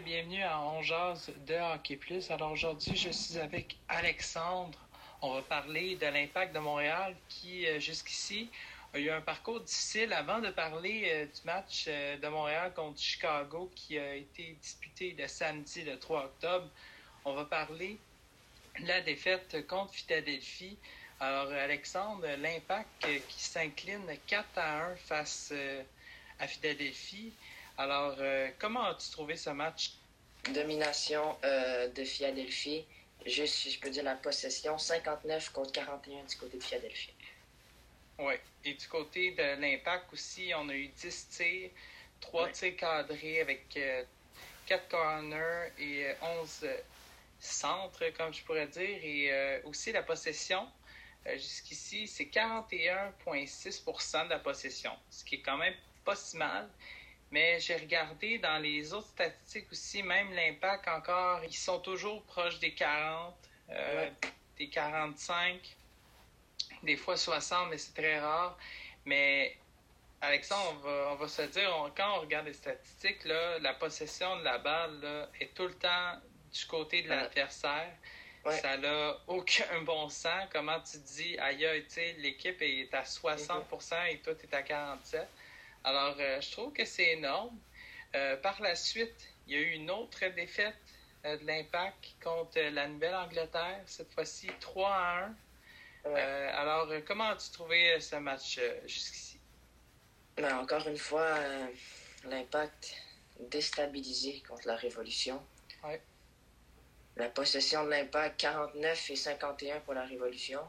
bienvenue à On de Hockey Plus. Alors aujourd'hui, je suis avec Alexandre. On va parler de l'impact de Montréal qui, euh, jusqu'ici, a eu un parcours difficile avant de parler euh, du match euh, de Montréal contre Chicago qui a été disputé le samedi, le 3 octobre. On va parler de la défaite contre Philadelphie. Alors, Alexandre, l'impact qui s'incline 4 à 1 face à Philadelphie. Alors, euh, comment as-tu trouvé ce match? Domination euh, de Philadelphie. Juste, si je peux dire, la possession, 59 contre 41 du côté de Philadelphie. Oui. Et du côté de l'impact aussi, on a eu 10 tirs, 3 tirs cadrés avec 4 euh, corners et 11 centres, comme je pourrais dire. Et aussi la possession, jusqu'ici, c'est 41,6% de la possession, ce qui est quand même pas si mal. Mais j'ai regardé dans les autres statistiques aussi, même l'impact encore, ils sont toujours proches des 40, euh, des 45, des fois 60, mais c'est très rare. Mais Alexandre, on va, on va se dire, quand on regarde les statistiques, là, la possession de la balle là, est tout le temps du côté de l'adversaire. Ça n'a aucun bon sens. Comment tu dis, aïe, l'équipe est à 60% et toi, tu es à 47 alors, euh, je trouve que c'est énorme. Euh, par la suite, il y a eu une autre défaite euh, de l'Impact contre la Nouvelle-Angleterre, cette fois-ci 3 à 1. alors, comment as-tu trouvé ce match jusqu'ici? Ben, encore une fois, l'Impact déstabilisé contre la Révolution. La possession de l'Impact, 49 et 51 pour la Révolution.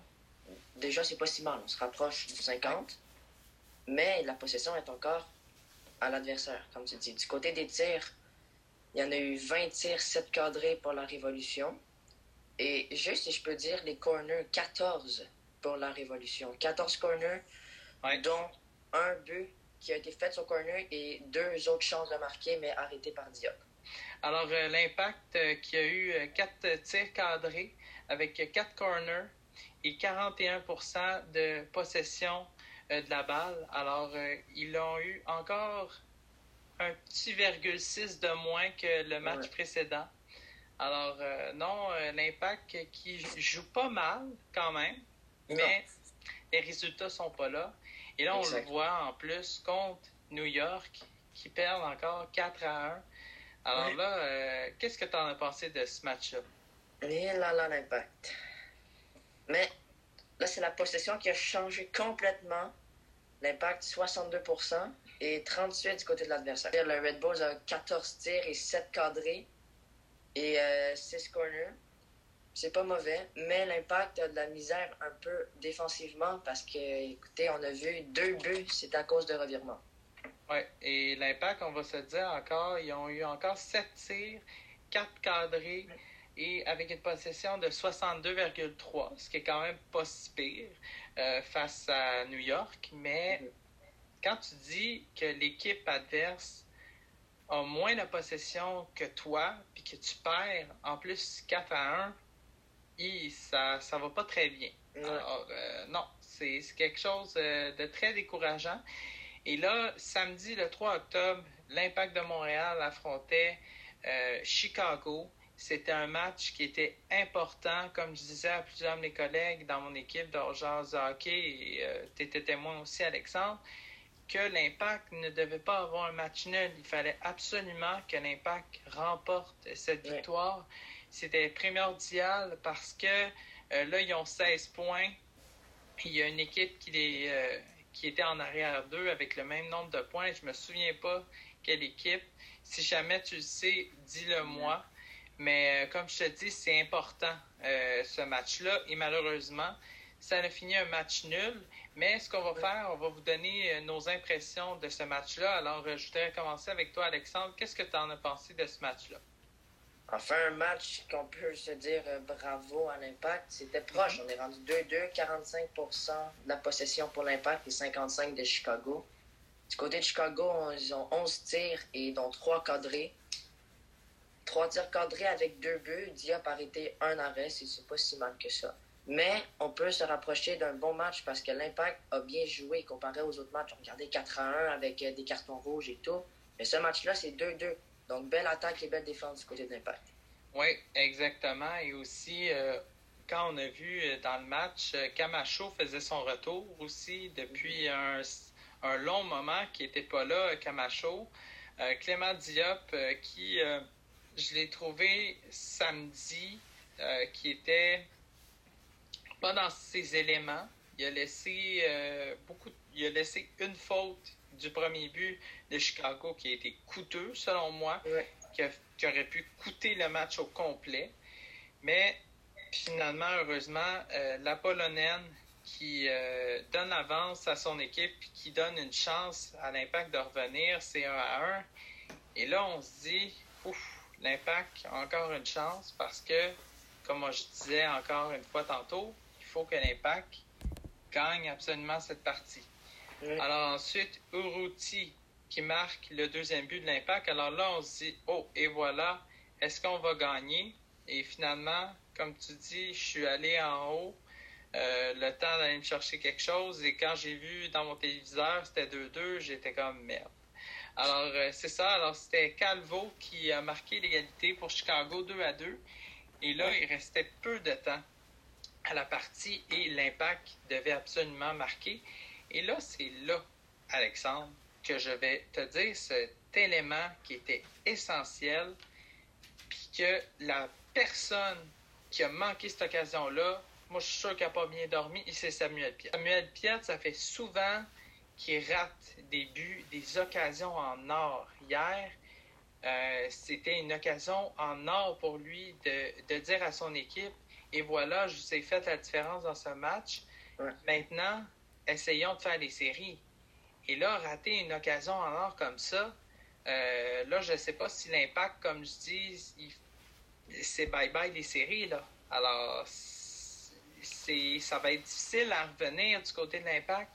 Déjà, c'est pas si mal. On se rapproche du 50. Mais la possession est encore à l'adversaire, comme tu dis. Du côté des tirs, il y en a eu 20 tirs, 7 cadrés pour la Révolution. Et juste, si je peux dire, les corners, 14 pour la Révolution. 14 corners, dont un but qui a été fait sur corner et deux autres chances de marquer, mais arrêté par Diop. Alors, euh, l'impact euh, qui a eu 4 euh, tirs cadrés avec 4 corners et 41% de possession de la balle. Alors, euh, ils ont eu encore un petit virgule 6 de moins que le match précédent. Alors, euh, non, l'impact qui joue pas mal quand même, mais les résultats sont pas là. Et là, on le voit en plus contre New York, qui perdent encore 4 à 1. Alors là, qu'est-ce que tu en as pensé de ce match-là? Et là, là, l'impact. Mais là, c'est la possession qui a changé complètement L'impact, 62% et 38 du côté de l'adversaire. Le Red Bulls a 14 tirs et 7 cadrés et 6 euh, corners. C'est pas mauvais, mais l'impact a de la misère un peu défensivement parce que, écoutez, on a vu deux buts, c'est à cause de revirement. Oui, et l'impact, on va se dire encore, ils ont eu encore 7 tirs, 4 cadrés et avec une possession de 62,3, ce qui est quand même pas si pire. Euh, face à New York, mais quand tu dis que l'équipe adverse a moins de possession que toi, puis que tu perds en plus 4 à 1, et ça ça va pas très bien. Alors, euh, non, c'est quelque chose euh, de très décourageant. Et là, samedi, le 3 octobre, l'Impact de Montréal affrontait Chicago. C'était un match qui était important, comme je disais à plusieurs de mes collègues dans mon équipe d'Urgence Hockey, et euh, tu étais témoin aussi, Alexandre, que l'Impact ne devait pas avoir un match nul. Il fallait absolument que l'Impact remporte cette victoire. C'était primordial parce que euh, là, ils ont 16 points. Il y a une équipe qui, est, euh, qui était en arrière d'eux avec le même nombre de points. Je me souviens pas quelle équipe. Si jamais tu le sais, dis-le moi. Mais euh, comme je te dis, c'est important euh, ce match-là. Et malheureusement, ça a fini un match nul. Mais ce qu'on va faire, on va vous donner euh, nos impressions de ce match-là. Alors, je voudrais commencer avec toi, Alexandre. Qu'est-ce que tu en as pensé de ce match-là? Enfin, un match qu'on peut se dire bravo à l'impact. C'était proche. Mm-hmm. On est rendu 2-2, 45% de la possession pour l'impact et 55 de Chicago. Du côté de Chicago, ils ont 11 tirs et dont 3 cadrés. Trois tirs cadrés avec deux buts. Diop a arrêté un arrêt, c'est pas si mal que ça. Mais on peut se rapprocher d'un bon match parce que l'Impact a bien joué comparé aux autres matchs. On regardait 4 à 1 avec euh, des cartons rouges et tout. Mais ce match-là, c'est 2-2. Donc, belle attaque et belle défense du côté de l'Impact. Oui, exactement. Et aussi, euh, quand on a vu euh, dans le match, Camacho faisait son retour aussi depuis un, un long moment qui n'était pas là, Camacho. Clément Diop, qui, je l'ai trouvé samedi, qui était pas dans ses éléments. Il a laissé beaucoup, il a laissé une faute du premier but de Chicago qui a été coûteux, selon moi, qui, aurait pu coûter le match au complet. Mais finalement, heureusement, euh, la Polonnaise qui euh, donne l'avance à son équipe qui donne une chance à l'impact de revenir, c'est 1 à 1. Et là, on se dit, ouf, l'impact a encore une chance parce que, comme je disais encore une fois tantôt, il faut que l'impact gagne absolument cette partie. Alors ensuite, Uruti qui marque le deuxième but de l'impact. Alors là, on se dit, oh, et voilà, est-ce qu'on va gagner? Et finalement, comme tu dis, je suis allé en haut, euh, le temps d'aller me chercher quelque chose, et quand j'ai vu dans mon téléviseur, c'était 2-2, j'étais comme merde. Alors, euh, c'est ça. Alors, c'était Calvo qui a marqué l'égalité pour Chicago 2 à 2. Et là, il restait peu de temps à la partie et l'impact devait absolument marquer. Et là, c'est là, Alexandre, que je vais te dire cet élément qui était essentiel, puis que la personne qui a manqué cette occasion-là, moi, je suis sûr qu'elle n'a pas bien dormi, c'est Samuel Piet. Samuel Piet, ça fait souvent qu'il rate des buts, des occasions en or. Hier, euh, c'était une occasion en or pour lui de, dire à son équipe, et voilà, je vous ai fait la différence dans ce match. Maintenant, essayons de faire des séries. Et là, rater une occasion en or comme ça, euh, là, je ne sais pas si l'impact, comme je dis, c'est bye-bye les séries. Là. Alors, c'est, ça va être difficile à revenir du côté de l'impact.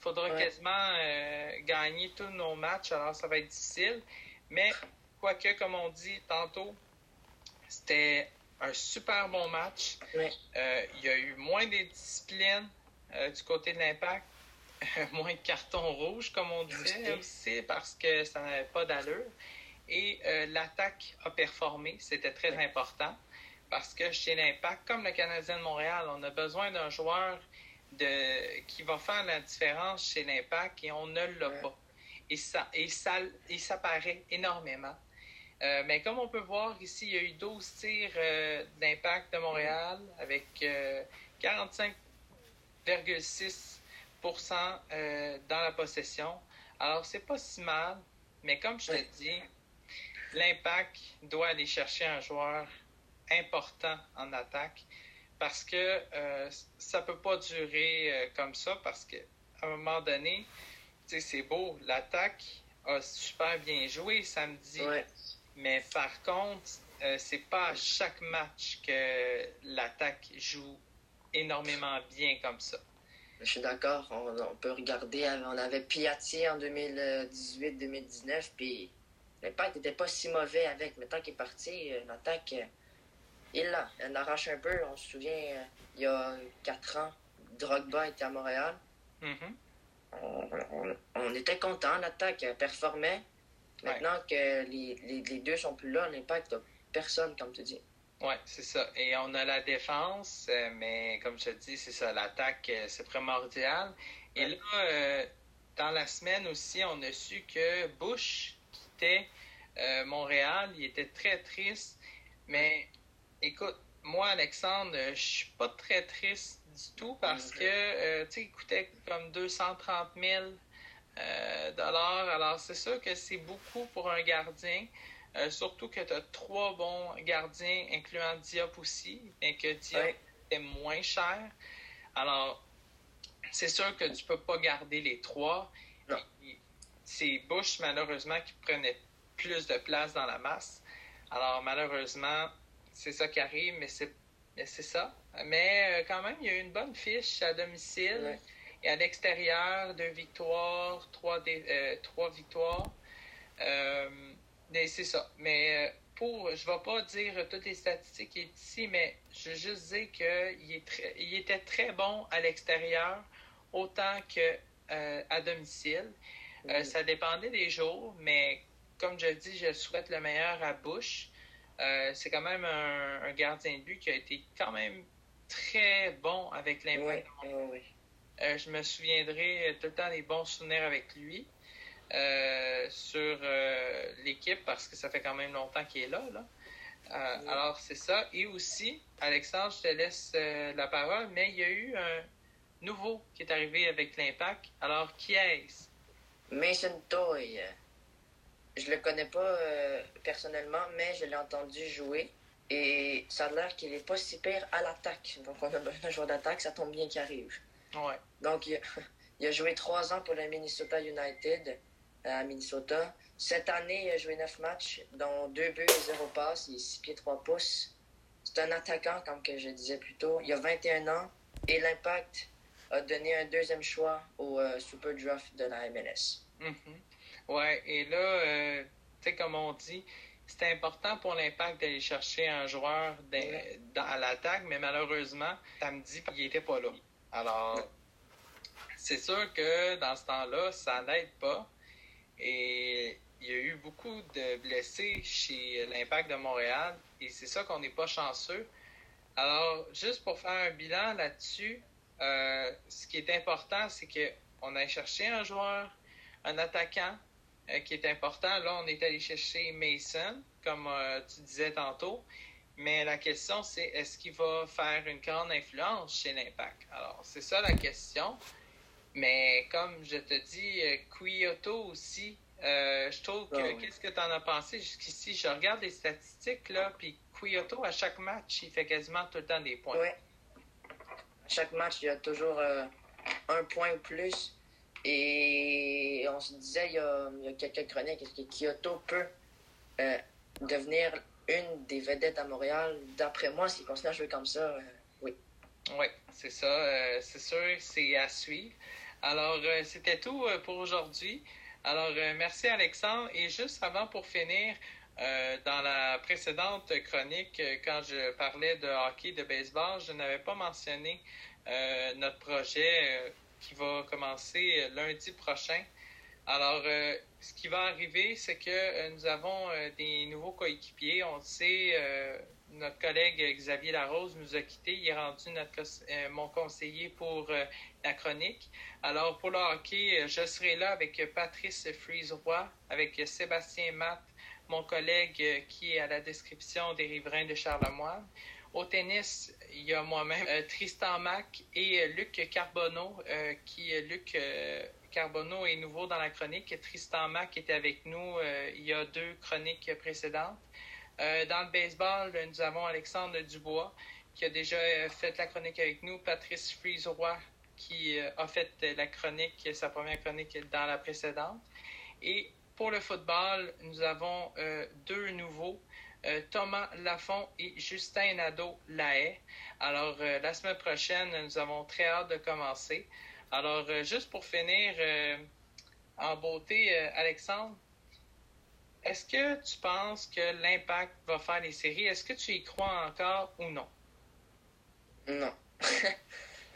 Il faudra quasiment euh, gagner tous nos matchs, alors ça va être difficile. Mais, quoique, comme on dit tantôt, c'était un super bon match. Euh, il y a eu moins de disciplines. Euh, du côté de l'impact, moins de cartons rouges, comme on disait aussi, parce que ça n'avait pas d'allure. Et l'attaque a performé, c'était très important, parce que chez l'impact, comme le Canadien de Montréal, on a besoin d'un joueur de, qui va faire la différence chez l'impact et on ne l'a pas. Et ça, et ça, et ça paraît énormément. Euh, mais comme on peut voir ici, il y a eu 12 tirs d'impact de Montréal avec 45 6 euh, dans la possession. Alors, c'est pas si mal, mais comme je te dis, l'impact doit aller chercher un joueur important en attaque parce que euh, ça peut pas durer euh, comme ça parce qu'à un moment donné, c'est beau, l'attaque a super bien joué samedi, mais par contre, c'est pas à chaque match que l'attaque joue énormément bien comme ça. Je suis d'accord. On, peut regarder. On avait Piatti en 2018-2019, puis l'impact n'était pas si mauvais avec. Mais tant qu'il est parti, euh, l'attaque, euh, il l'a. Elle arrache un peu. On se souvient, euh, il y a quatre ans, Drogba était à Montréal. Mm-hmm. on, était content, l'attaque performait. Maintenant que les, les, les, deux sont plus là, l'impact n'a personne, comme tu dis. Oui, c'est ça. Et on a la défense, euh, mais comme je te dis, c'est ça, l'attaque, euh, c'est primordial. Et là, euh, dans la semaine aussi, on a su que Bush quittait Montréal. Il était très triste. Mais écoute, moi, Alexandre, je suis pas très triste du tout parce que, tu sais, il coûtait comme 230 000 dollars. Alors, c'est sûr que c'est beaucoup pour un gardien. Euh, surtout que tu as trois bons gardiens, incluant Diop aussi, mais que Diop est moins cher. Alors, c'est sûr que tu peux pas garder les trois. C'est Bush, malheureusement, qui prenait plus de place dans la masse. Alors, malheureusement, c'est ça qui arrive, mais c'est, c'est ça. Mais euh, quand même, il y a eu une bonne fiche à domicile. Et à l'extérieur, deux victoires, trois, euh, trois victoires. Mais c'est ça. Mais euh, pour, je ne vais pas dire toutes les statistiques ici, mais je veux juste dire qu'il il était très bon à l'extérieur autant que euh, à domicile. Euh, ça dépendait des jours, mais comme je dis, je souhaite le meilleur à Bush. C'est quand même un, gardien de but qui a été quand même très bon avec l'impact. je me souviendrai tout le temps des bons souvenirs avec lui. sur l'équipe parce que ça fait quand même longtemps qu'il est là. là. Euh, alors, c'est ça. Et aussi, Alexandre, je te laisse euh, la parole, mais il y a eu un nouveau qui est arrivé avec l'Impact. Alors, qui est-ce? Mason Toy. Je le connais pas euh, personnellement, mais je l'ai entendu jouer. Et ça a l'air qu'il est pas si pire à l'attaque. Donc, on a besoin d'un joueur d'attaque, ça tombe bien qu'il arrive. Ouais. Donc, il a, il a, joué trois ans pour le Minnesota United à Minnesota. Cette année, il a joué 9 matchs, dont 2 buts et 0 passes. Il est 6 pieds 3 pouces. C'est un attaquant, comme que je disais plus tôt. Il a 21 ans et l'Impact a donné un deuxième choix au euh, Super Draft de la MLS. Mm Ouais, et là, euh, tu sais, comme on dit, c'était important pour l'Impact d'aller chercher un joueur dans, à l'attaque, mais malheureusement, samedi, il n'était pas là. Alors, c'est sûr que dans ce temps-là, ça n'aide pas. Et il y a eu beaucoup de blessés chez l'Impact de Montréal et c'est ça qu'on n'est pas chanceux. Alors, juste pour faire un bilan là-dessus, euh, ce qui est important, c'est qu'on a cherché un joueur, un attaquant qui est important. Là, on est allé chercher Mason, comme euh, tu disais tantôt. Mais la question, c'est est-ce qu'il va faire une grande influence chez l'Impact? Alors, c'est ça la question. Mais comme je te dis, Kyoto aussi euh, je trouve que, ah qu'est-ce que tu en as pensé? Jusqu'ici? Je regarde les statistiques, là, puis Kyoto, à chaque match, il fait quasiment tout le temps des points. Oui. À chaque match, il y a toujours euh, un point ou plus. Et on se disait, il y a, il y a quelques chroniques, que Kyoto peut euh, devenir une des vedettes à Montréal? D'après moi, s'il continue à jouer comme ça, oui. Oui, c'est ça. c'est sûr, c'est à suivre. Alors, c'était tout pour aujourd'hui. Alors, euh, merci Alexandre. Et juste avant pour finir, euh, dans la précédente chronique, euh, quand je parlais de hockey, de baseball, je n'avais pas mentionné notre projet qui va commencer lundi prochain. Alors, ce qui va arriver, c'est que nous avons des nouveaux coéquipiers. On sait, notre collègue Xavier Larose nous a quittés. Il est rendu notre, mon conseiller pour la chronique. Alors, pour le hockey, je serai là avec Patrice Friese-Roy, avec Sébastien Matt, mon collègue qui est à la description des riverains de Charlemagne. Au tennis, il y a moi-même euh, Tristan Mack et Luc Carbonneau, euh, qui euh, Luc Carbonneau est nouveau dans la chronique. Tristan Mack était avec nous il y a deux chroniques précédentes. dans le baseball, nous avons Alexandre Dubois, qui a déjà fait la chronique avec nous, Patrice Friese-Roy, qui euh, a fait la chronique, sa première chronique dans la précédente. Et pour le football, nous avons euh, deux nouveaux, euh, Thomas Lafont et Justin Nadeau-Lahaye. Alors, la semaine prochaine, nous avons très hâte de commencer. Alors, juste pour finir en beauté, Alexandre, est-ce que tu penses que l'impact va faire les séries? Est-ce que tu y crois encore ou non? Non.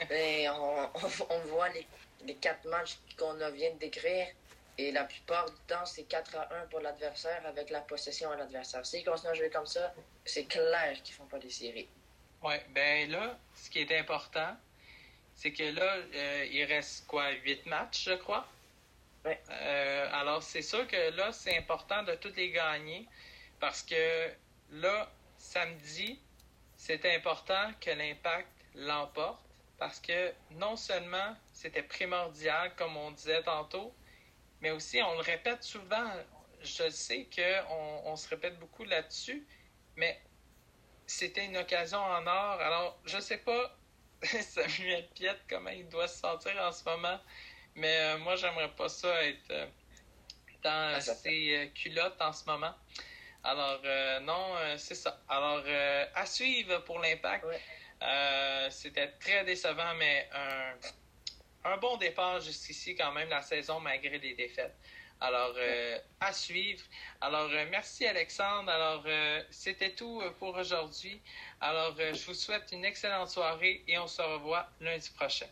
Ben, on, voit les, quatre matchs qu'on vient de décrire. Et la plupart du temps, c'est 4 à 1 pour l'adversaire avec la possession à l'adversaire. S'ils continuent à jouer comme ça, c'est clair qu'ils font pas des séries. Oui, ben là, ce qui est important, c'est que là, euh, il reste quoi, 8 matchs, je crois? Oui. Euh, alors, c'est sûr que là, c'est important de tous les gagner parce que là, samedi, c'est important que l'impact l'emporte parce que non seulement c'était primordial, comme on disait tantôt, mais aussi on le répète souvent. Je sais qu'on on se répète beaucoup là-dessus, mais c'était une occasion en or. Alors, je sais pas, Samuel Piette, comment il doit se sentir en ce moment, mais euh, moi, j'aimerais pas ça être euh, dans ses euh, culottes en ce moment. Alors, non, c'est ça. Alors, à suivre pour l'impact. Euh, c'était très décevant, mais un, bon départ jusqu'ici quand même la saison malgré les défaites. Alors, euh, à suivre. Alors, euh, merci Alexandre. Alors, c'était tout pour aujourd'hui. Alors, je vous souhaite une excellente soirée et on se revoit lundi prochain.